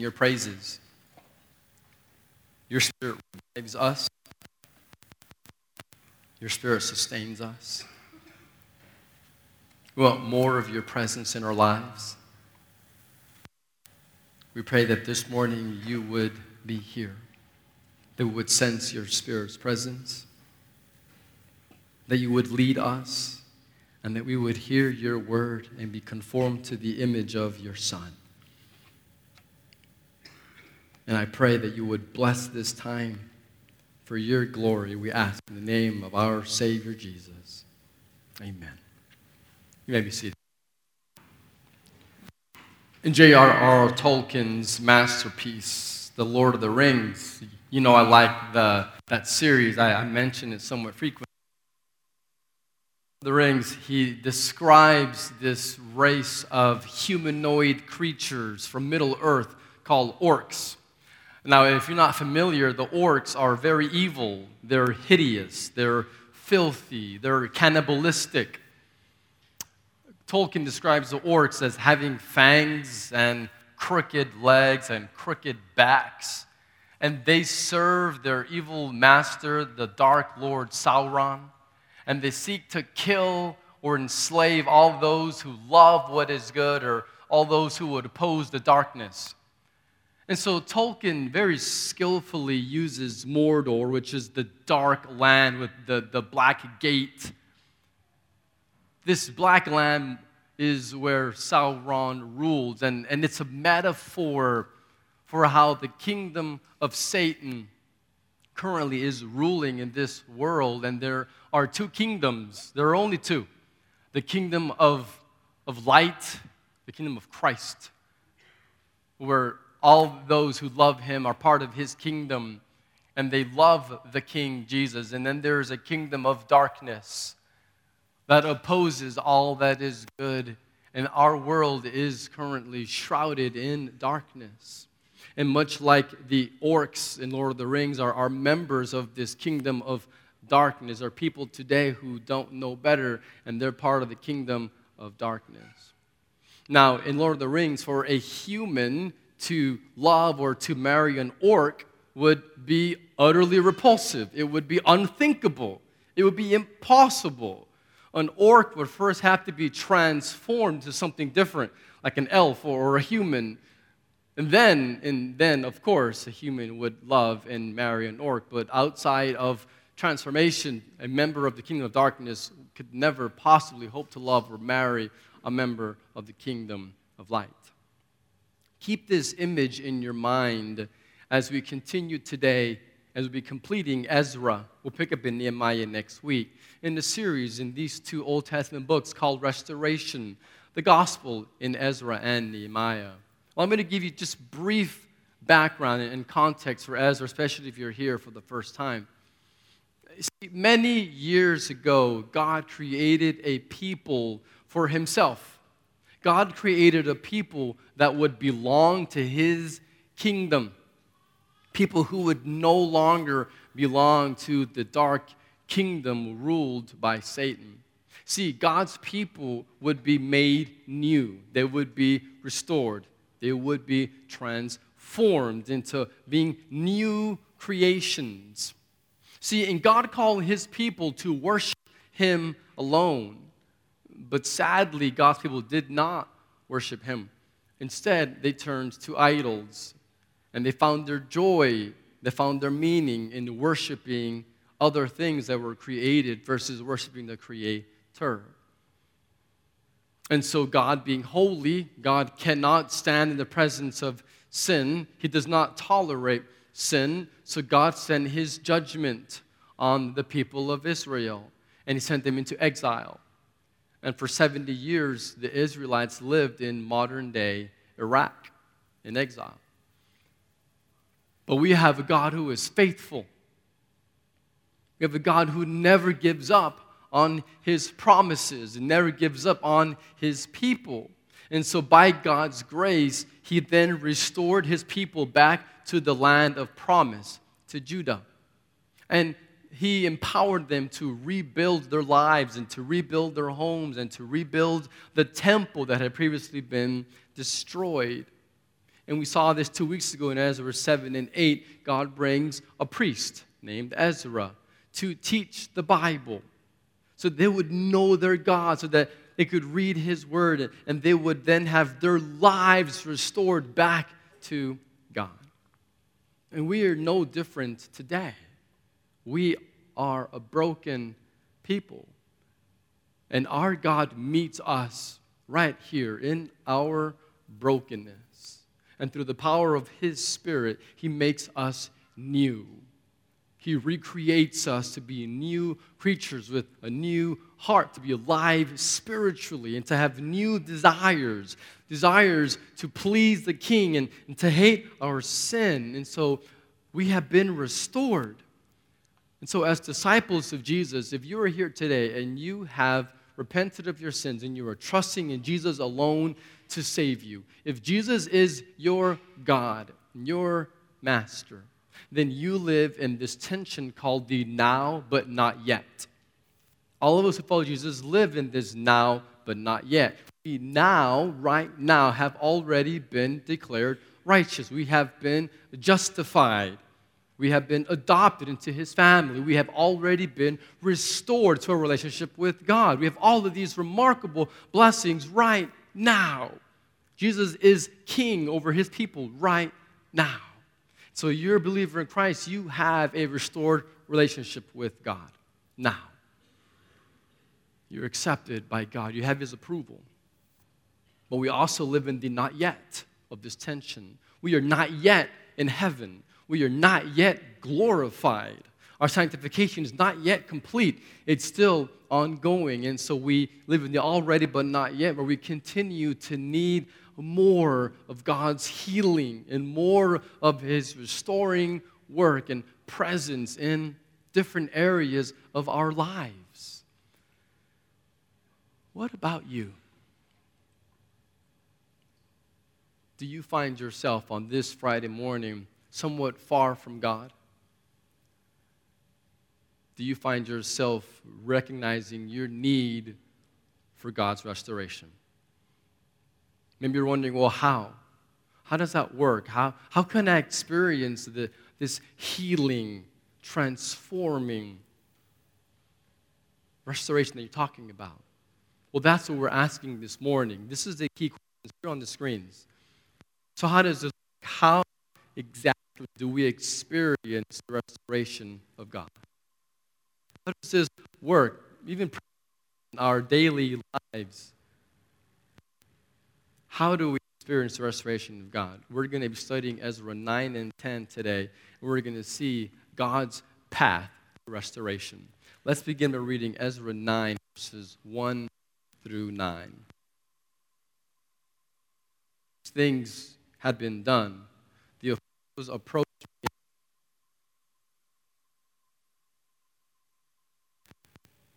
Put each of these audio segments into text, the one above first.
your praises. Your spirit revives us, your spirit sustains us. We want more of your presence in our lives. We pray that this morning you would be here, that we would sense your Spirit's presence, that you would lead us, and that we would hear your word and be conformed to the image of your Son. And I pray that you would bless this time for your glory, we ask in the name of our Savior Jesus. Amen. You may be seated. In J.R.R. Tolkien's masterpiece, The Lord of the Rings, you know I like the, that series. I, I mention it somewhat frequently. The Rings, he describes this race of humanoid creatures from Middle Earth called orcs. Now, if you're not familiar, the orcs are very evil. They're hideous. They're filthy. They're cannibalistic. Tolkien describes the orcs as having fangs and crooked legs and crooked backs. And they serve their evil master, the Dark Lord Sauron. And they seek to kill or enslave all those who love what is good or all those who would oppose the darkness. And so Tolkien very skillfully uses Mordor, which is the dark land with the, the black gate. This black land is where Sauron rules, and, and it's a metaphor for how the kingdom of Satan currently is ruling in this world. And there are two kingdoms, there are only two the kingdom of, of light, the kingdom of Christ, where all those who love him are part of his kingdom and they love the King Jesus. And then there's a kingdom of darkness that opposes all that is good. And our world is currently shrouded in darkness. And much like the orcs in Lord of the Rings are, are members of this kingdom of darkness, are people today who don't know better, and they're part of the kingdom of darkness. Now, in Lord of the Rings, for a human to love or to marry an orc would be utterly repulsive. It would be unthinkable. It would be impossible. An orc would first have to be transformed to something different, like an elf or a human. And then, and then, of course, a human would love and marry an orc. But outside of transformation, a member of the kingdom of darkness could never possibly hope to love or marry a member of the kingdom of light. Keep this image in your mind as we continue today, as we'll be completing Ezra. We'll pick up in Nehemiah next week in the series in these two Old Testament books called Restoration, the Gospel in Ezra and Nehemiah. Well, I'm going to give you just brief background and context for Ezra, especially if you're here for the first time. See, many years ago, God created a people for himself. God created a people that would belong to his kingdom. People who would no longer belong to the dark kingdom ruled by Satan. See, God's people would be made new, they would be restored, they would be transformed into being new creations. See, and God called his people to worship him alone. But sadly, God's people did not worship him. Instead, they turned to idols and they found their joy, they found their meaning in worshiping other things that were created versus worshiping the Creator. And so, God being holy, God cannot stand in the presence of sin. He does not tolerate sin. So, God sent His judgment on the people of Israel, and He sent them into exile. And for 70 years, the Israelites lived in modern day Iraq in exile. But we have a God who is faithful. We have a God who never gives up on his promises and never gives up on his people. And so, by God's grace, he then restored his people back to the land of promise, to Judah. And he empowered them to rebuild their lives and to rebuild their homes and to rebuild the temple that had previously been destroyed. And we saw this two weeks ago in Ezra 7 and 8. God brings a priest named Ezra to teach the Bible so they would know their God, so that they could read His Word, and they would then have their lives restored back to God. And we are no different today. We are a broken people. And our God meets us right here in our brokenness. And through the power of His Spirit, He makes us new. He recreates us to be new creatures with a new heart, to be alive spiritually, and to have new desires desires to please the King and, and to hate our sin. And so we have been restored. And so, as disciples of Jesus, if you are here today and you have repented of your sins and you are trusting in Jesus alone to save you, if Jesus is your God, your master, then you live in this tension called the now but not yet. All of us who follow Jesus live in this now but not yet. We now, right now, have already been declared righteous. We have been justified. We have been adopted into his family. We have already been restored to a relationship with God. We have all of these remarkable blessings right now. Jesus is king over his people right now. So you're a believer in Christ, you have a restored relationship with God now. You're accepted by God, you have his approval. But we also live in the not yet of this tension. We are not yet in heaven. We are not yet glorified. Our sanctification is not yet complete. It's still ongoing. And so we live in the already but not yet, where we continue to need more of God's healing and more of His restoring work and presence in different areas of our lives. What about you? Do you find yourself on this Friday morning somewhat far from God? Do you find yourself recognizing your need for God's restoration? Maybe you're wondering, well, how? How does that work? How, how can I experience the, this healing, transforming restoration that you're talking about? Well, that's what we're asking this morning. This is the key question here on the screens. So, how does this, how exactly do we experience the restoration of God? How does this work, even in our daily lives? How do we experience the restoration of God? We're going to be studying Ezra 9 and 10 today. We're going to see God's path to restoration. Let's begin by reading Ezra 9, verses 1 through 9. Things had been done. Officials approached.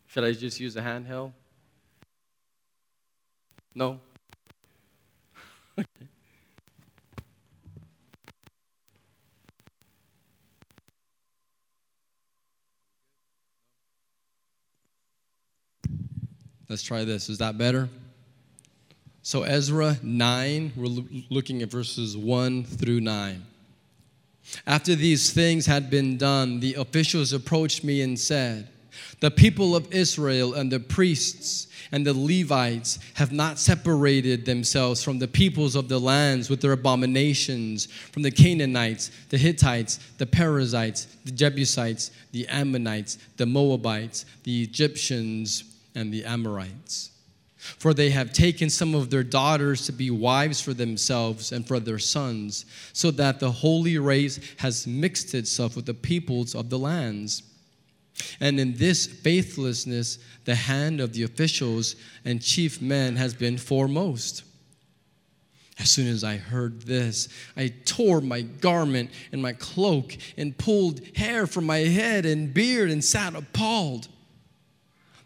Should I just use a handheld? No? Let's try this. Is that better? So, Ezra 9, we're looking at verses 1 through 9. After these things had been done, the officials approached me and said, The people of Israel and the priests and the Levites have not separated themselves from the peoples of the lands with their abominations, from the Canaanites, the Hittites, the Perizzites, the Jebusites, the Ammonites, the Moabites, the Egyptians, and the Amorites. For they have taken some of their daughters to be wives for themselves and for their sons, so that the holy race has mixed itself with the peoples of the lands. And in this faithlessness, the hand of the officials and chief men has been foremost. As soon as I heard this, I tore my garment and my cloak and pulled hair from my head and beard and sat appalled.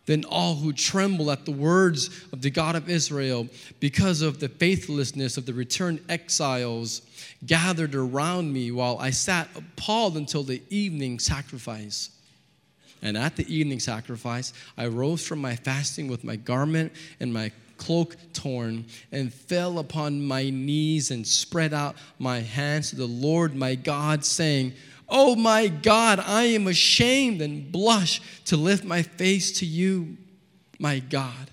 Then all who tremble at the words of the God of Israel because of the faithlessness of the returned exiles gathered around me while I sat appalled until the evening sacrifice. And at the evening sacrifice, I rose from my fasting with my garment and my cloak torn, and fell upon my knees and spread out my hands to the Lord my God, saying, Oh my God, I am ashamed and blush to lift my face to you, my God.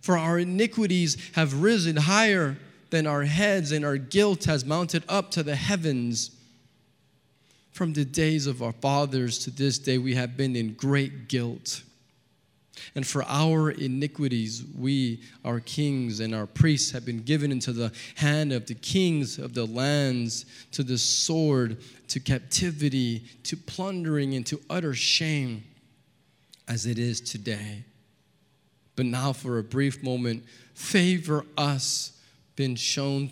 For our iniquities have risen higher than our heads, and our guilt has mounted up to the heavens. From the days of our fathers to this day, we have been in great guilt. And for our iniquities, we, our kings and our priests, have been given into the hand of the kings of the lands, to the sword, to captivity, to plundering, and to utter shame, as it is today. But now, for a brief moment, favor us, been shown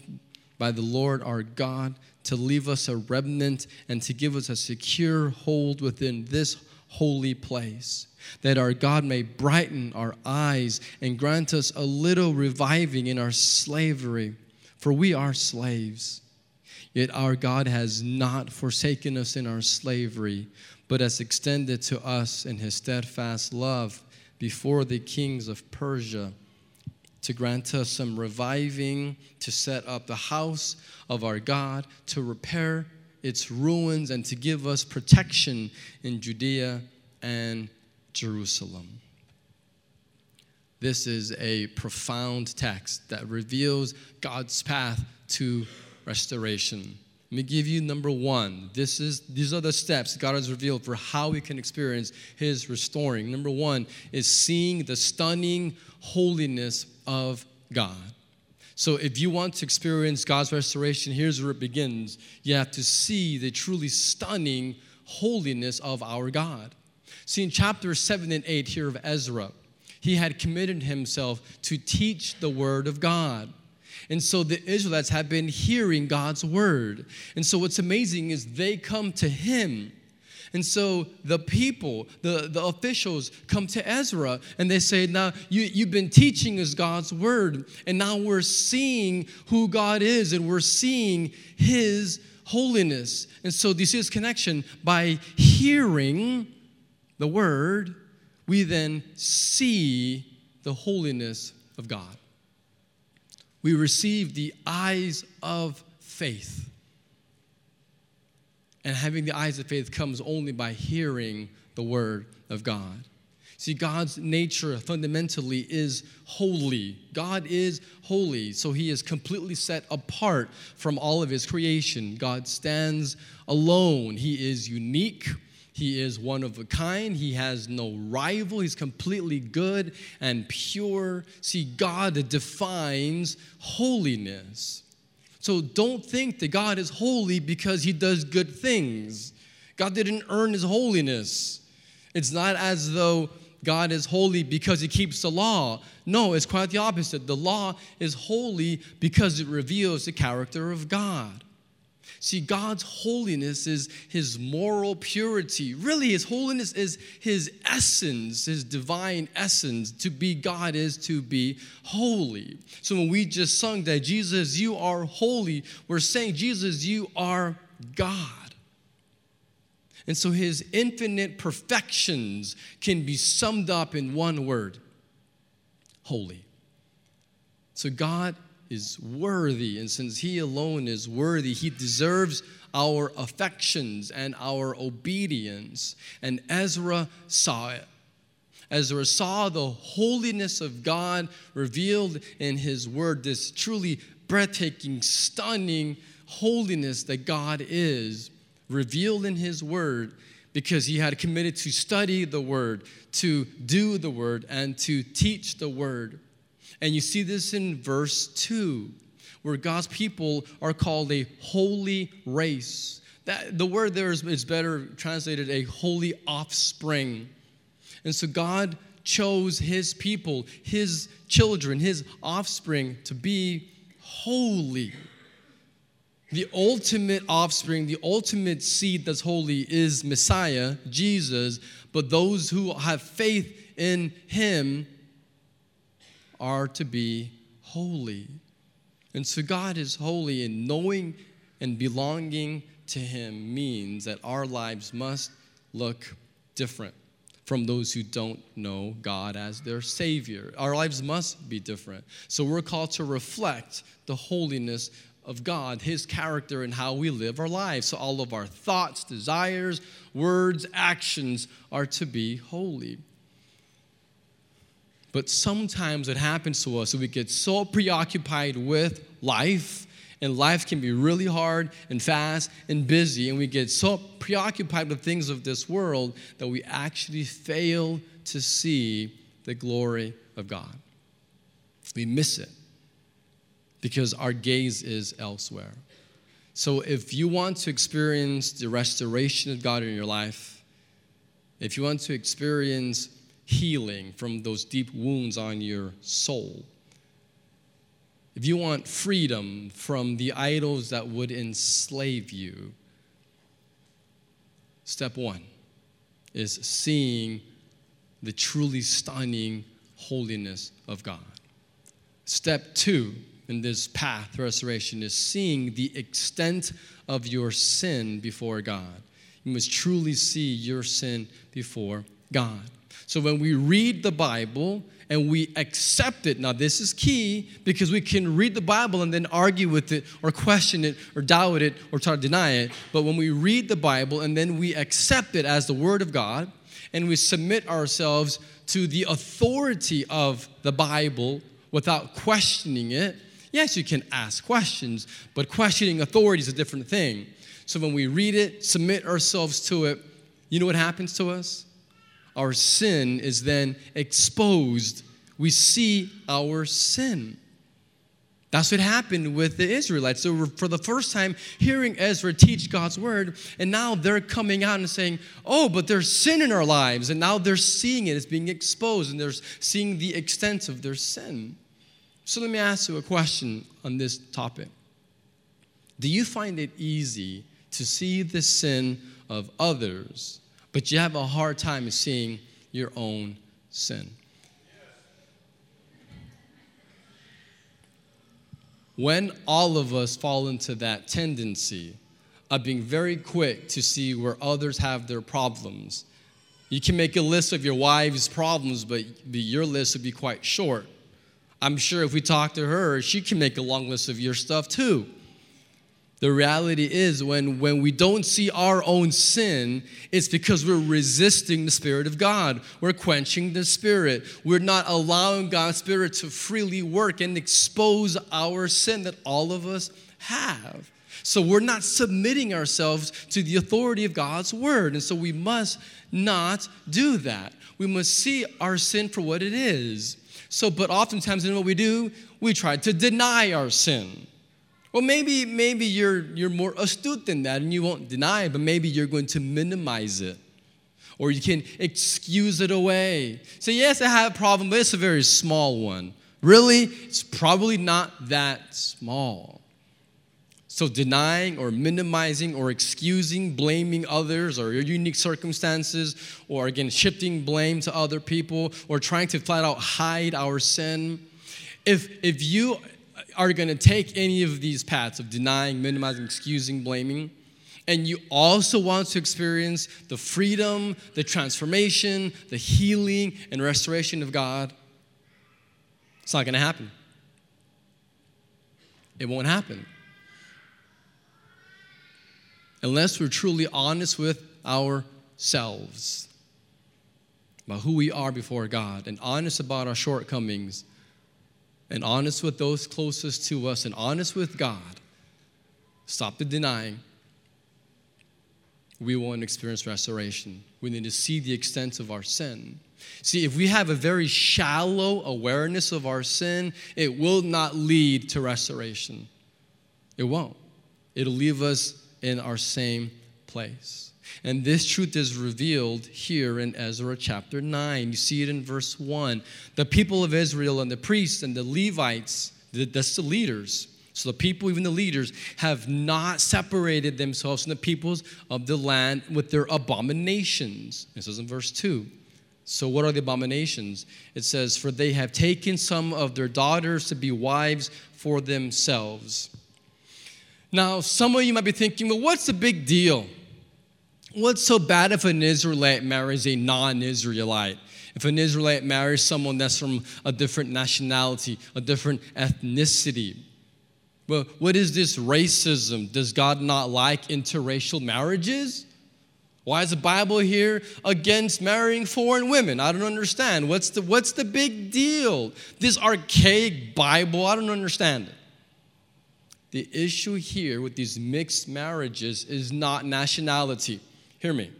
by the Lord our God to leave us a remnant and to give us a secure hold within this holy place, that our God may brighten our eyes and grant us a little reviving in our slavery, for we are slaves. Yet our God has not forsaken us in our slavery, but has extended to us in his steadfast love before the kings of Persia to grant us some reviving, to set up the house of our God, to repair its ruins, and to give us protection in Judea and Jerusalem. This is a profound text that reveals God's path to restoration. Let me give you number one. This is these are the steps God has revealed for how we can experience His restoring. Number one is seeing the stunning holiness of God. So, if you want to experience God's restoration, here's where it begins. You have to see the truly stunning holiness of our God. See, in chapter 7 and 8 here of Ezra, he had committed himself to teach the word of God. And so the Israelites have been hearing God's word. And so what's amazing is they come to him and so the people, the, the officials come to Ezra and they say, Now you, you've been teaching us God's word, and now we're seeing who God is and we're seeing his holiness. And so this is connection by hearing the word, we then see the holiness of God. We receive the eyes of faith. And having the eyes of faith comes only by hearing the word of God. See, God's nature fundamentally is holy. God is holy, so he is completely set apart from all of his creation. God stands alone. He is unique. He is one of a kind. He has no rival. He's completely good and pure. See, God defines holiness. So don't think that God is holy because he does good things. God didn't earn his holiness. It's not as though God is holy because he keeps the law. No, it's quite the opposite. The law is holy because it reveals the character of God. See, God's holiness is his moral purity. Really, his holiness is his essence, his divine essence. To be God is to be holy. So when we just sung that, Jesus, you are holy, we're saying, Jesus, you are God. And so his infinite perfections can be summed up in one word holy. So God is worthy. And since He alone is worthy, He deserves our affections and our obedience. And Ezra saw it. Ezra saw the holiness of God revealed in His Word, this truly breathtaking, stunning holiness that God is revealed in His Word because he had committed to study the Word, to do the Word, and to teach the Word. And you see this in verse 2, where God's people are called a holy race. That, the word there is, is better translated a holy offspring. And so God chose his people, his children, his offspring to be holy. The ultimate offspring, the ultimate seed that's holy is Messiah, Jesus, but those who have faith in him are to be holy. And so God is holy, and knowing and belonging to Him means that our lives must look different. from those who don't know God as their Savior. Our lives must be different. So we're called to reflect the holiness of God, His character, and how we live our lives. So all of our thoughts, desires, words, actions are to be holy. But sometimes it happens to us is we get so preoccupied with life and life can be really hard and fast and busy, and we get so preoccupied with things of this world that we actually fail to see the glory of God. We miss it because our gaze is elsewhere. So, if you want to experience the restoration of God in your life, if you want to experience healing from those deep wounds on your soul, if you want freedom from the idols that would enslave you, step one is seeing the truly stunning holiness of God. Step two in this path restoration is seeing the extent of your sin before God. You must truly see your sin before God. So when we read the Bible, and we accept it. Now, this is key because we can read the Bible and then argue with it or question it or doubt it or try to deny it. But when we read the Bible and then we accept it as the Word of God and we submit ourselves to the authority of the Bible without questioning it, yes, you can ask questions, but questioning authority is a different thing. So when we read it, submit ourselves to it, you know what happens to us? Our sin is then exposed. We see our sin. That's what happened with the Israelites. So, for the first time hearing Ezra teach God's word, and now they're coming out and saying, Oh, but there's sin in our lives. And now they're seeing it it's being exposed, and they're seeing the extent of their sin. So, let me ask you a question on this topic Do you find it easy to see the sin of others but you have a hard time seeing your own sin. When all of us fall into that tendency of being very quick to see where others have their problems, you can make a list of your wife's problems, but your list would be quite short. I'm sure if we talk to her, she can make a long list of your stuff too. The reality is, when, when we don't see our own sin, it's because we're resisting the Spirit of God. We're quenching the Spirit. We're not allowing God's Spirit to freely work and expose our sin that all of us have. So we're not submitting ourselves to the authority of God's Word. And so we must not do that. We must see our sin for what it is. So, but oftentimes, in what we do, we try to deny our sin. Well, maybe, maybe you're, you're more astute than that and you won't deny it, but maybe you're going to minimize it. Or you can excuse it away. Say, yes, I have a problem, but it's a very small one. Really, it's probably not that small. So, denying or minimizing or excusing, blaming others or your unique circumstances, or again, shifting blame to other people, or trying to flat out hide our sin. If, if you are going to take any of these paths of denying, minimizing, excusing, blaming, and you also want to experience the freedom, the transformation, the healing, and restoration of God, it's not going to happen. It won't happen. Unless we're truly honest with ourselves about who we are before God and honest about our shortcomings and honest with those closest to us and honest with God, stop the denying, we won't experience restoration. We need to see the extent of our sin. See, if we have a very shallow awareness of our sin, it will not lead to restoration. It won't. It'll leave us in our same place. And this truth is revealed here in Ezra chapter 9. You see it in verse 1. The people of Israel and the priests and the Levites, that's the leaders. So the people, even the leaders, have not separated themselves from the peoples of the land with their abominations. This is in verse 2. So, what are the abominations? It says, For they have taken some of their daughters to be wives for themselves. Now, some of you might be thinking, well, what's the big deal? What's so bad if an Israelite marries a non Israelite? If an Israelite marries someone that's from a different nationality, a different ethnicity? Well, what is this racism? Does God not like interracial marriages? Why is the Bible here against marrying foreign women? I don't understand. What's the, what's the big deal? This archaic Bible, I don't understand it. The issue here with these mixed marriages is not nationality. Hear me.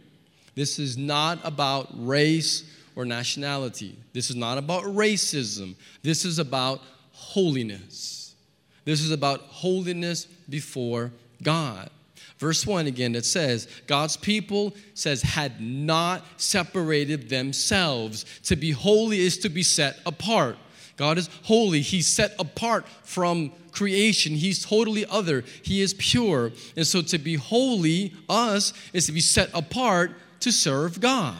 This is not about race or nationality. This is not about racism. This is about holiness. This is about holiness before God. Verse 1 again, it says, God's people says, had not separated themselves. To be holy is to be set apart. God is holy. He's set apart from creation. He's totally other. He is pure. And so to be holy, us, is to be set apart to serve God.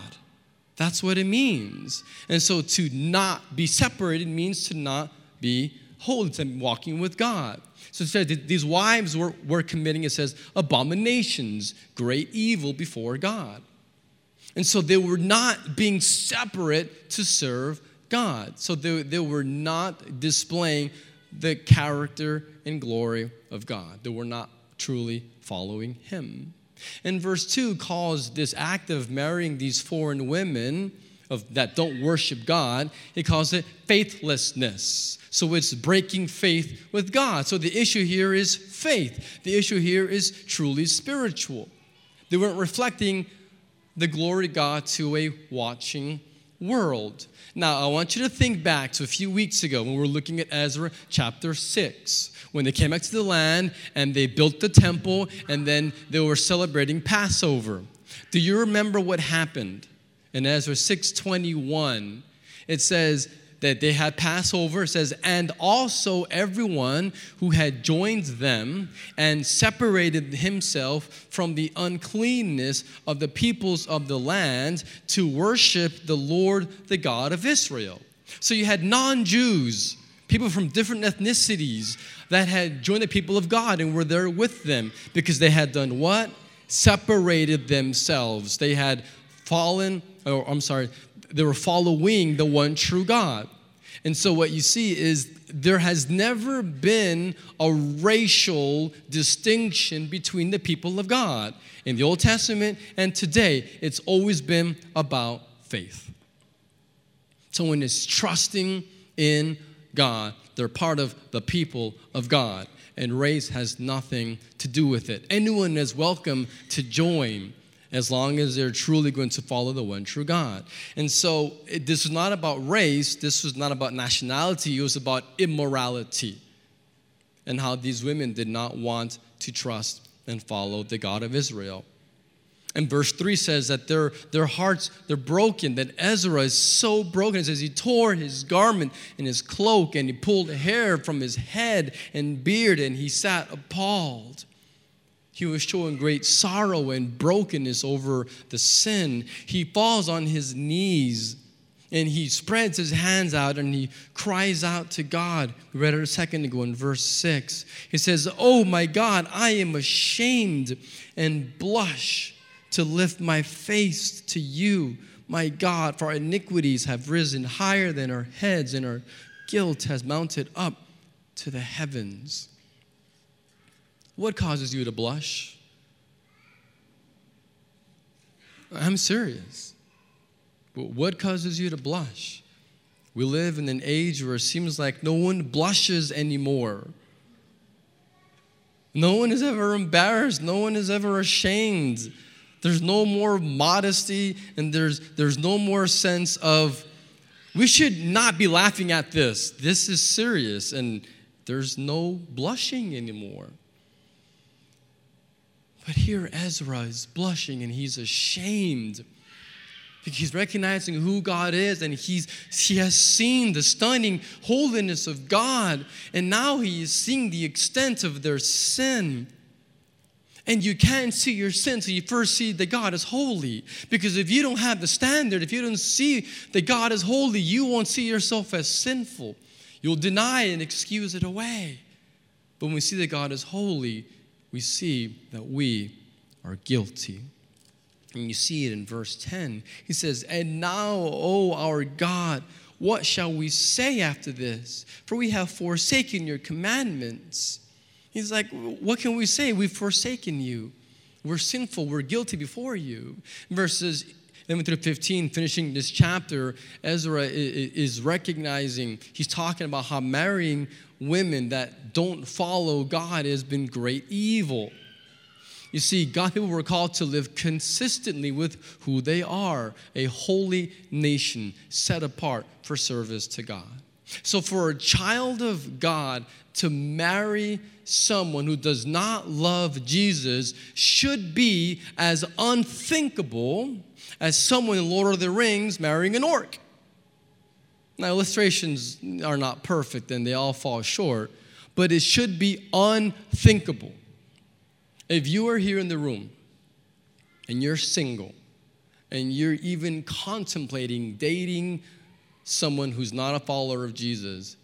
That's what it means. And so to not be separated means to not be holy, to walking with God. So says these wives were, were committing, it says, abominations, great evil before God. And so they were not being separate to serve God. So they, they were not displaying the character and glory of God. They were not truly following Him. And verse 2 calls this act of marrying these foreign women of, that don't worship God, it calls it faithlessness. So it's breaking faith with God. So the issue here is faith. The issue here is truly spiritual. They weren't reflecting the glory of God to a watching world. Now, I want you to think back to a few weeks ago when we were looking at Ezra chapter 6, when they came back to the land and they built the temple and then they were celebrating Passover. Do you remember what happened? In Ezra 6:21, it says that they had Passover, says, and also everyone who had joined them and separated himself from the uncleanness of the peoples of the land to worship the Lord, the God of Israel. So you had non Jews, people from different ethnicities that had joined the people of God and were there with them because they had done what? Separated themselves. They had fallen, or I'm sorry, they were following the one true God. And so what you see is there has never been a racial distinction between the people of God. In the Old Testament and today, it's always been about faith. Someone is trusting in God, they're part of the people of God. And race has nothing to do with it. Anyone is welcome to join as long as they're truly going to follow the one true God. And so it, this was not about race, this was not about nationality, it was about immorality and how these women did not want to trust and follow the God of Israel. And verse 3 says that their, their hearts, they're broken, that Ezra is so broken. It says he tore his garment and his cloak and he pulled hair from his head and beard and he sat appalled he was showing great sorrow and brokenness over the sin. He falls on his knees and he spreads his hands out and he cries out to God. We read it a second ago in verse 6. He says, Oh my God, I am ashamed and blush to lift my face to you, my God, for our iniquities have risen higher than our heads and our guilt has mounted up to the heavens. What causes you to blush? I'm serious. What causes you to blush? We live in an age where it seems like no one blushes anymore. No one is ever embarrassed. No one is ever ashamed. There's no more modesty and there's, there's no more sense of, we should not be laughing at this. This is serious. And there's no blushing anymore. But here Ezra is blushing and he's ashamed. He's recognizing who God is and he's, he has seen the stunning holiness of God. And now he is seeing the extent of their sin. And you can't see your sin until you first see that God is holy. Because if you don't have the standard, if you don't see that God is holy, you won't see yourself as sinful. You'll deny and excuse it away. But when we see that God is holy, we see that we are guilty. And you see it in verse 10. He says, And now, O our God, what shall we say after this? For we have forsaken your commandments. He's like, What can we say? We've forsaken you. We're sinful. We're guilty before you. Verses 11 through 15, finishing this chapter, Ezra is recognizing, he's talking about how marrying women that don't follow God has been great evil. You see, God people were called to live consistently with who they are a holy nation set apart for service to God. So, for a child of God to marry someone who does not love Jesus should be as unthinkable as someone in Lord of the Rings marrying an orc. Now, illustrations are not perfect and they all fall short, but it should be unthinkable. If you are here in the room and you're single and you're even contemplating dating someone who's not a follower of Jesus,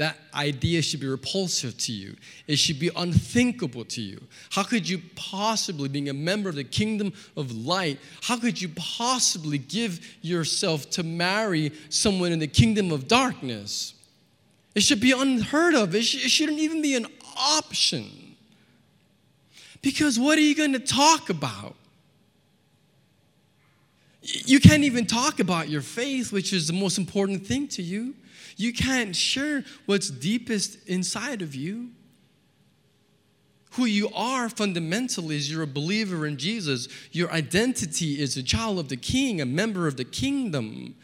that idea should be repulsive to you. It should be unthinkable to you. How could you possibly, being a member of the kingdom of light, how could you possibly give yourself to marry someone in the kingdom of darkness? It should be unheard of. It, sh- it shouldn't even be an option. Because what are you going to talk about? You can't even talk about your faith, which is the most important thing to you. You can't share what's deepest inside of you. Who you are fundamentally is you're a believer in Jesus. Your identity is a child of the king, a member of the kingdom.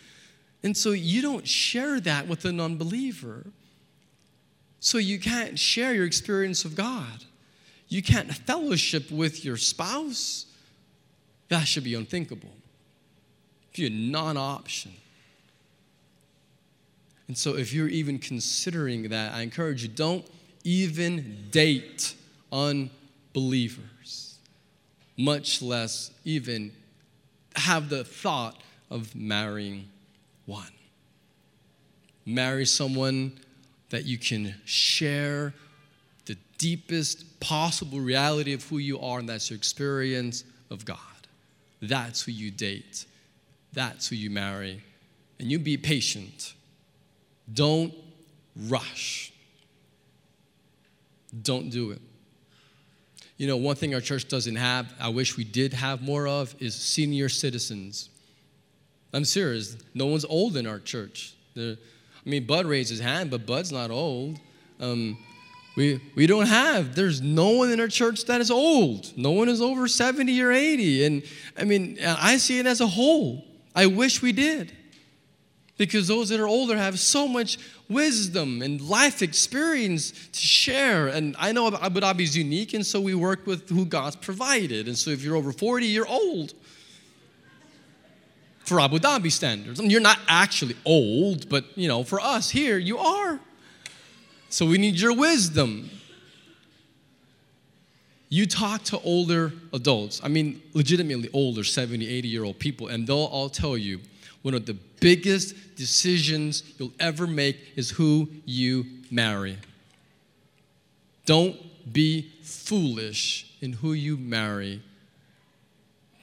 And so you don't share that with an unbeliever. So you can't share your experience of God. You can't fellowship with your spouse. That should be unthinkable. Be a non option. And so, if you're even considering that, I encourage you don't even date unbelievers, much less even have the thought of marrying one. Marry someone that you can share the deepest possible reality of who you are, and that's your experience of God. That's who you date, that's who you marry. And you be patient don't rush. Don't do it. You know, one thing our church doesn't have, I wish we did have more of, is senior citizens. I'm serious. No one's old in our church. I mean, Bud raised his hand, but Bud's not old. Um, we, we don't have, there's no one in our church that is old. No one is over 70 or 80. And I mean, I see it as a whole. I wish we did because those that are older have so much wisdom and life experience to share. And I know Abu Dhabi is unique, and so we work with who God's provided. And so if you're over 40, you're old for Abu Dhabi standards. I mean, you're not actually old, but you know, for us here, you are. So we need your wisdom. You talk to older adults, I mean, legitimately older, 70, 80 year old people, and they'll all tell you one of the biggest decisions you'll ever make is who you marry. Don't be foolish in who you marry.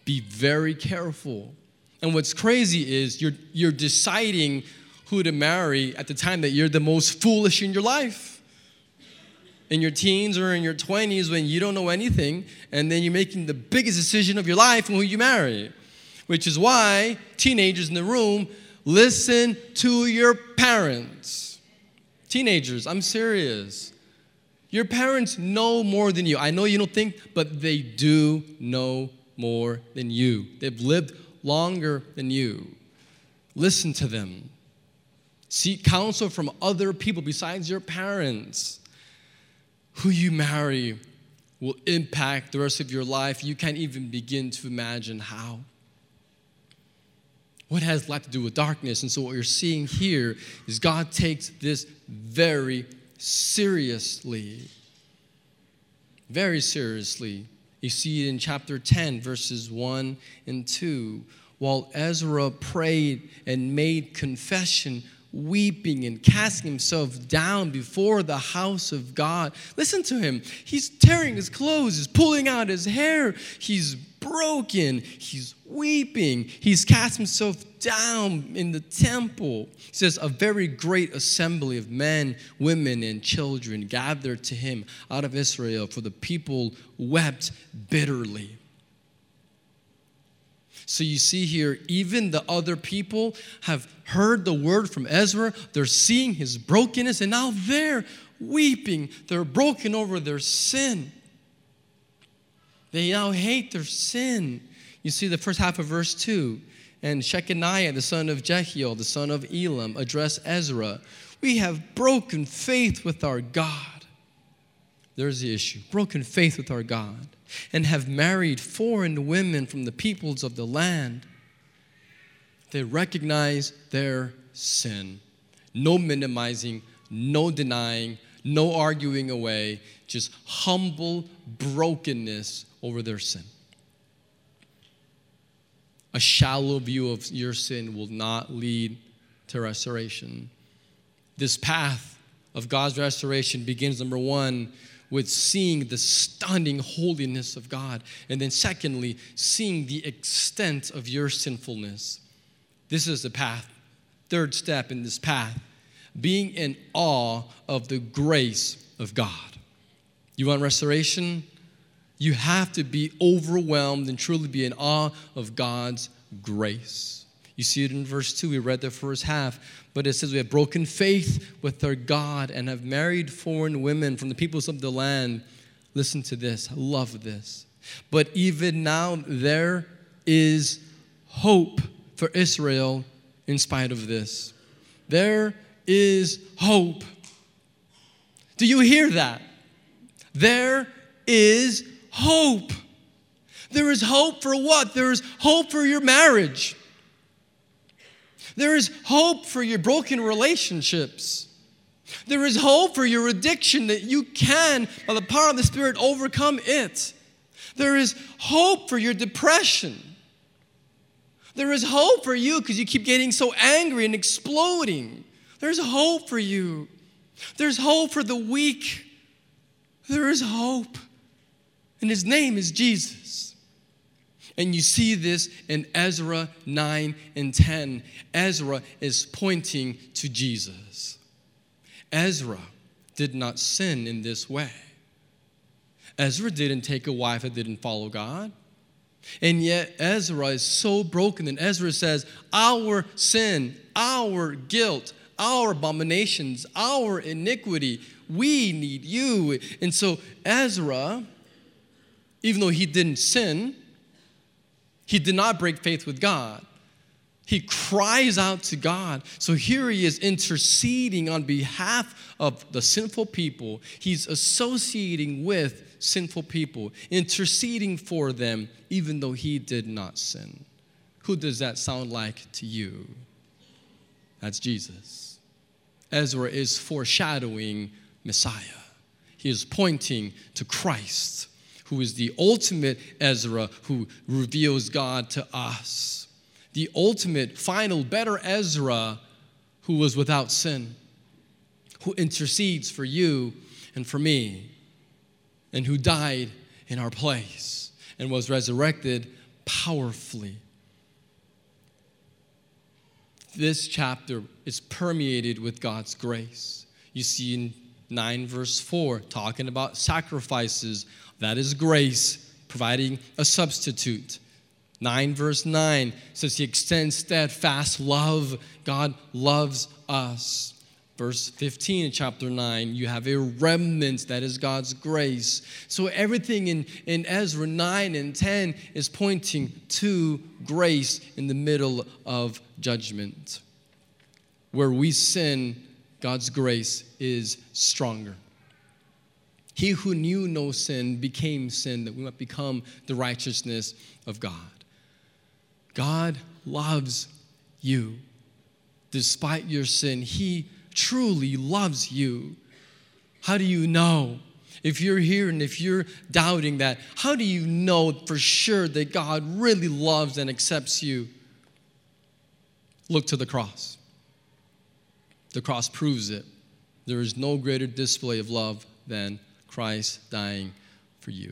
Be very careful. And what's crazy is you're, you're deciding who to marry at the time that you're the most foolish in your life. In your teens or in your 20s when you don't know anything, and then you're making the biggest decision of your life on who you marry which is why, teenagers in the room, listen to your parents. Teenagers, I'm serious. Your parents know more than you. I know you don't think, but they do know more than you. They've lived longer than you. Listen to them. Seek counsel from other people besides your parents. Who you marry will impact the rest of your life. You can't even begin to imagine how. What has light to do with darkness? And so, what you're seeing here is God takes this very seriously. Very seriously. You see it in chapter 10, verses 1 and 2. While Ezra prayed and made confession weeping and casting himself down before the house of God. Listen to him. He's tearing his clothes, he's pulling out his hair, he's broken, he's weeping, he's cast himself down in the temple. He says, A very great assembly of men, women, and children gathered to him out of Israel, for the people wept bitterly. So you see here, even the other people have heard the word from Ezra. They're seeing his brokenness, and now they're weeping. They're broken over their sin. They now hate their sin. You see the first half of verse 2. And Shechaniah, the son of Jehiel, the son of Elam, address Ezra. We have broken faith with our God. There's the issue broken faith with our God and have married foreign women from the peoples of the land, they recognize their sin. No minimizing, no denying, no arguing away, just humble brokenness over their sin. A shallow view of your sin will not lead to restoration. This path of God's restoration begins, number one, with seeing the stunning holiness of God. And then, secondly, seeing the extent of your sinfulness. This is the path. Third step in this path being in awe of the grace of God. You want restoration? You have to be overwhelmed and truly be in awe of God's grace. You see it in verse 2. We read the first half. But it says, We have broken faith with our God and have married foreign women from the peoples of the land. Listen to this. I love this. But even now, there is hope for Israel in spite of this. There is hope. Do you hear that? There is hope. There is hope for what? There is hope for your marriage. There is hope for your broken relationships. There is hope for your addiction that you can, by the power of the Spirit, overcome it. There is hope for your depression. There is hope for you because you keep getting so angry and exploding. There's hope for you. There's hope for the weak. There is hope. And his name is Jesus. And you see this in Ezra 9 and 10. Ezra is pointing to Jesus. Ezra did not sin in this way. Ezra didn't take a wife that didn't follow God. And yet, Ezra is so broken. And Ezra says, Our sin, our guilt, our abominations, our iniquity, we need you. And so, Ezra, even though he didn't sin, he did not break faith with God. He cries out to God. So here he is interceding on behalf of the sinful people. He's associating with sinful people, interceding for them, even though he did not sin. Who does that sound like to you? That's Jesus. Ezra is foreshadowing Messiah, he is pointing to Christ who is the ultimate Ezra who reveals God to us. The ultimate, final, better Ezra who was without sin, who intercedes for you and for me, and who died in our place and was resurrected powerfully. This chapter is permeated with God's grace. You see in 9, verse 4, talking about sacrifices that is grace, providing a substitute. 9 verse 9 says he extends steadfast love. God loves us. Verse 15 in chapter 9, you have a remnant that is God's grace. So everything in, in Ezra 9 and 10 is pointing to grace in the middle of judgment. Where we sin, God's grace is stronger. He who knew no sin became sin that we might become the righteousness of God. God loves you. Despite your sin, He truly loves you. How do you know? If you're here and if you're doubting that, how do you know for sure that God really loves and accepts you? Look to the cross. The cross proves it. There is no greater display of love than Christ dying for you.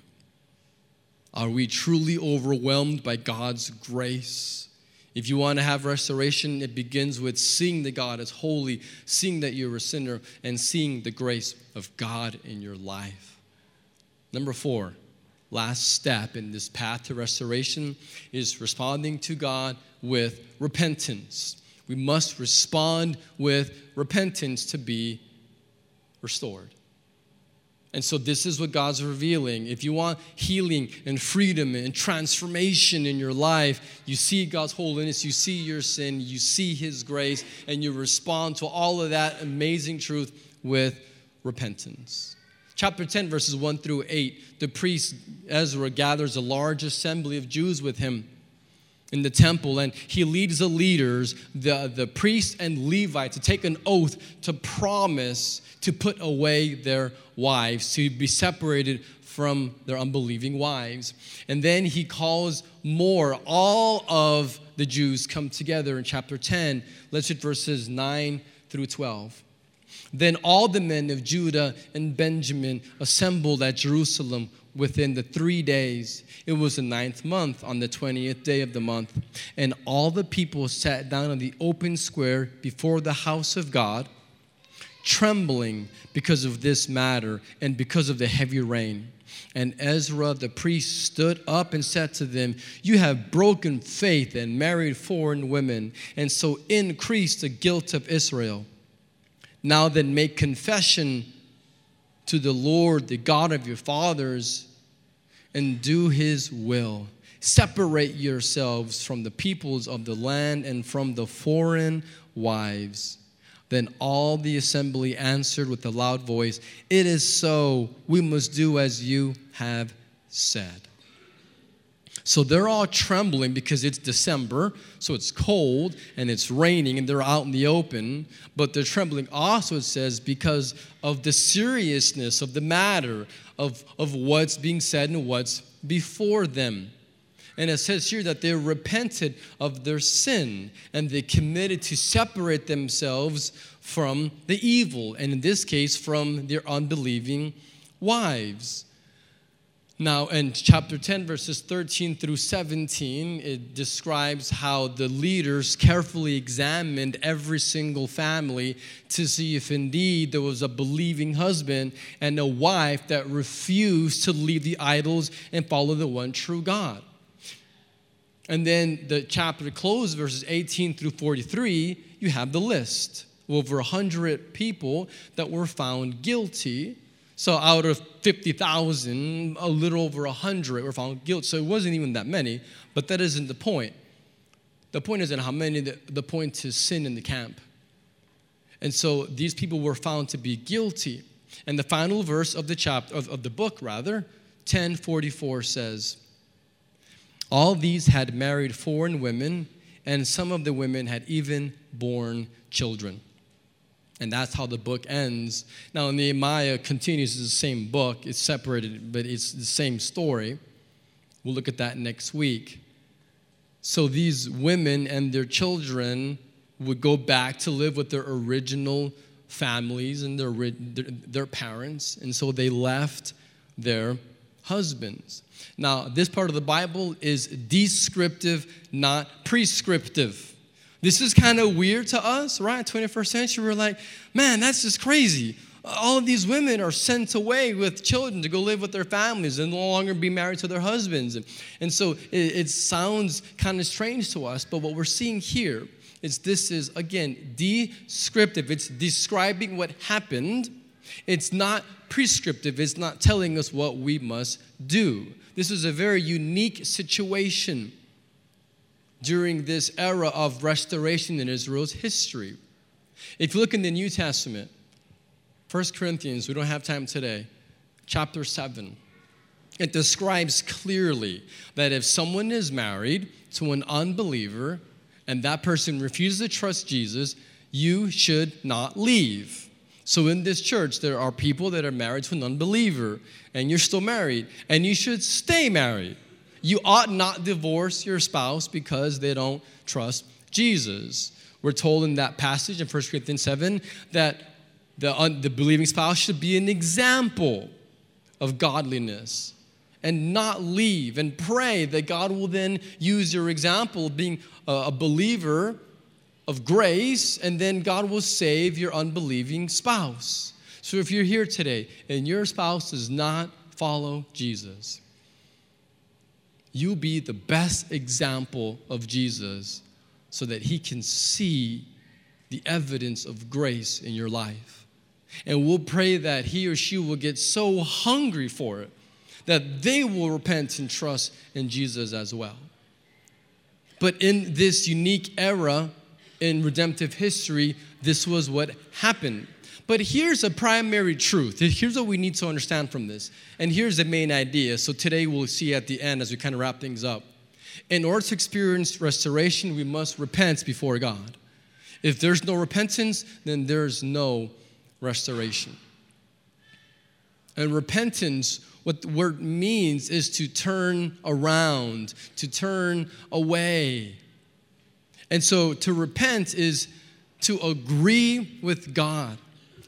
Are we truly overwhelmed by God's grace? If you want to have restoration, it begins with seeing that God is holy, seeing that you're a sinner, and seeing the grace of God in your life. Number four, last step in this path to restoration is responding to God with repentance. We must respond with repentance to be restored. And so, this is what God's revealing. If you want healing and freedom and transformation in your life, you see God's holiness, you see your sin, you see His grace, and you respond to all of that amazing truth with repentance. Chapter 10, verses 1 through 8, the priest Ezra gathers a large assembly of Jews with him in the temple and he leads the leaders, the, the priests and Levites, to take an oath to promise to put away their wives, to be separated from their unbelieving wives. And then he calls more. All of the Jews come together in chapter 10. Let's read verses 9 through 12. Then all the men of Judah and Benjamin assembled at Jerusalem within the three days. It was the ninth month on the 20th day of the month. And all the people sat down in the open square before the house of God, trembling because of this matter and because of the heavy rain. And Ezra the priest stood up and said to them, You have broken faith and married foreign women, and so increased the guilt of Israel. Now then, make confession to the Lord, the God of your fathers, and do his will. Separate yourselves from the peoples of the land and from the foreign wives. Then all the assembly answered with a loud voice, It is so. We must do as you have said. So they're all trembling because it's December, so it's cold and it's raining and they're out in the open. But they're trembling also, it says, because of the seriousness of the matter, of, of what's being said and what's before them. And it says here that they repented of their sin and they committed to separate themselves from the evil, and in this case, from their unbelieving wives. Now, in chapter 10, verses 13 through 17, it describes how the leaders carefully examined every single family to see if indeed there was a believing husband and a wife that refused to leave the idols and follow the one true God. And then the chapter closes, verses 18 through 43, you have the list. of Over 100 people that were found guilty so out of 50,000, a little over 100 were found guilty. So it wasn't even that many, but that isn't the point. The point isn't how many, the, the point is sin in the camp. And so these people were found to be guilty. And the final verse of the chapter of, of the book, rather, 1044 says, All these had married foreign women, and some of the women had even borne children. And that's how the book ends. Now, Nehemiah continues the same book. It's separated, but it's the same story. We'll look at that next week. So these women and their children would go back to live with their original families and their, their, their parents. And so they left their husbands. Now, this part of the Bible is descriptive, not prescriptive. This is kind of weird to us, right? 21st century, we're like, man, that's just crazy. All of these women are sent away with children to go live with their families and no longer be married to their husbands. And, so it, it sounds kind of strange to us, but what we're seeing here is this is, again, descriptive. It's describing what happened. It's not prescriptive. It's not telling us what we must do. This is a very unique situation during this era of restoration in Israel's history. If you look in the New Testament, 1 Corinthians, we don't have time today, chapter 7, it describes clearly that if someone is married to an unbeliever and that person refuses to trust Jesus, you should not leave. So in this church, there are people that are married to an unbeliever, and you're still married, and you should stay married. You ought not divorce your spouse because they don't trust Jesus. We're told in that passage in 1 Corinthians 7 that the, un, the believing spouse should be an example of godliness and not leave and pray that God will then use your example of being a, a believer of grace and then God will save your unbelieving spouse. So if you're here today and your spouse does not follow Jesus, you'll be the best example of Jesus so that he can see the evidence of grace in your life. And we'll pray that he or she will get so hungry for it that they will repent and trust in Jesus as well. But in this unique era in redemptive history, this was what happened. But here's a primary truth. Here's what we need to understand from this. And here's the main idea. So today we'll see at the end as we kind of wrap things up. In order to experience restoration, we must repent before God. If there's no repentance, then there's no restoration. And repentance, what the word means is to turn around, to turn away. And so to repent is to agree with God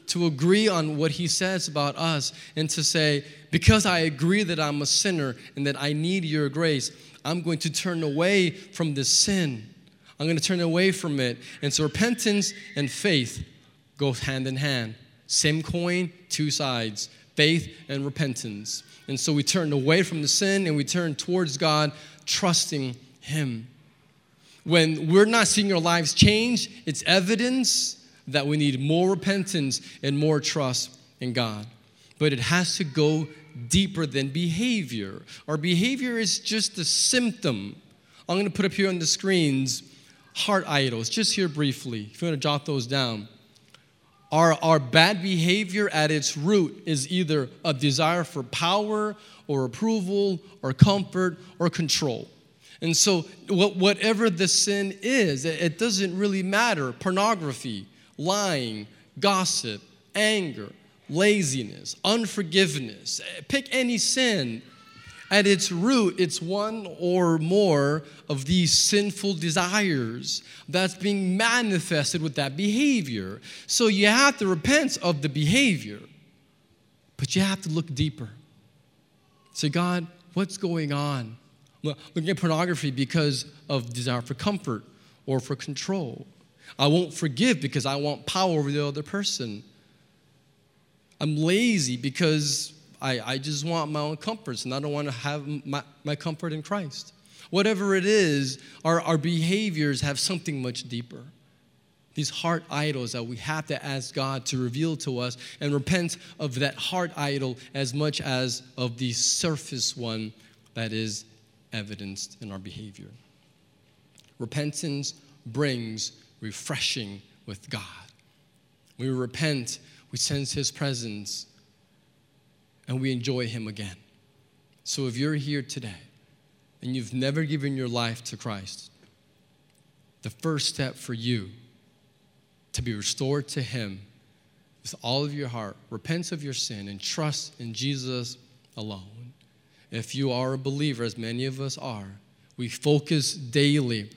to agree on what he says about us and to say, because I agree that I'm a sinner and that I need your grace, I'm going to turn away from this sin. I'm going to turn away from it. And so repentance and faith go hand in hand. Same coin, two sides faith and repentance. And so we turn away from the sin and we turn towards God, trusting Him. When we're not seeing our lives change, it's evidence that we need more repentance and more trust in God. But it has to go deeper than behavior. Our behavior is just a symptom. I'm going to put up here on the screens heart idols, just here briefly, if you want to jot those down. Our, our bad behavior at its root is either a desire for power or approval or comfort or control. And so, whatever the sin is, it doesn't really matter. Pornography, lying, gossip, anger, laziness, unforgiveness. Eh, pick any sin. At its root, it's one or more of these sinful desires that's being manifested with that behavior. So you have to repent of the behavior, but you have to look deeper. Say, God, what's going on? Looking at pornography because of desire for comfort or for control I won't forgive because I want power over the other person. I'm lazy because I, I just want my own comforts and I don't want to have my, my comfort in Christ. Whatever it is, our, our behaviors have something much deeper. These heart idols that we have to ask God to reveal to us and repent of that heart idol as much as of the surface one that is evidenced in our behavior. Repentance brings refreshing with God. We repent, we sense His presence and we enjoy Him again. So if you're here today and you've never given your life to Christ, the first step for you to be restored to Him with all of your heart, repent of your sin, and trust in Jesus alone. If you are a believer, as many of us are, we focus daily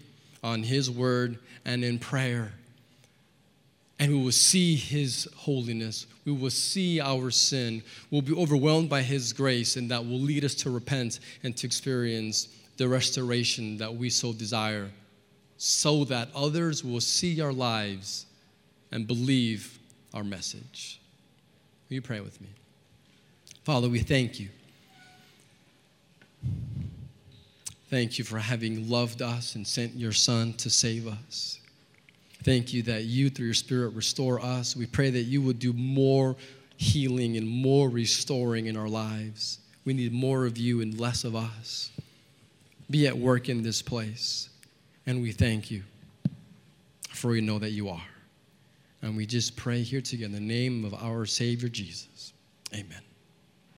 on His Word and in prayer. And we will see His holiness. We will see our sin. We'll be overwhelmed by His grace, and that will lead us to repent and to experience the restoration that we so desire, so that others will see our lives and believe our message. Will you pray with me? Father, we thank you. Thank you for having loved us and sent your Son to save us. Thank you that you, through your Spirit, restore us. We pray that you would do more healing and more restoring in our lives. We need more of you and less of us. Be at work in this place. And we thank you, for we know that you are. And we just pray here together in the name of our Savior Jesus. Amen.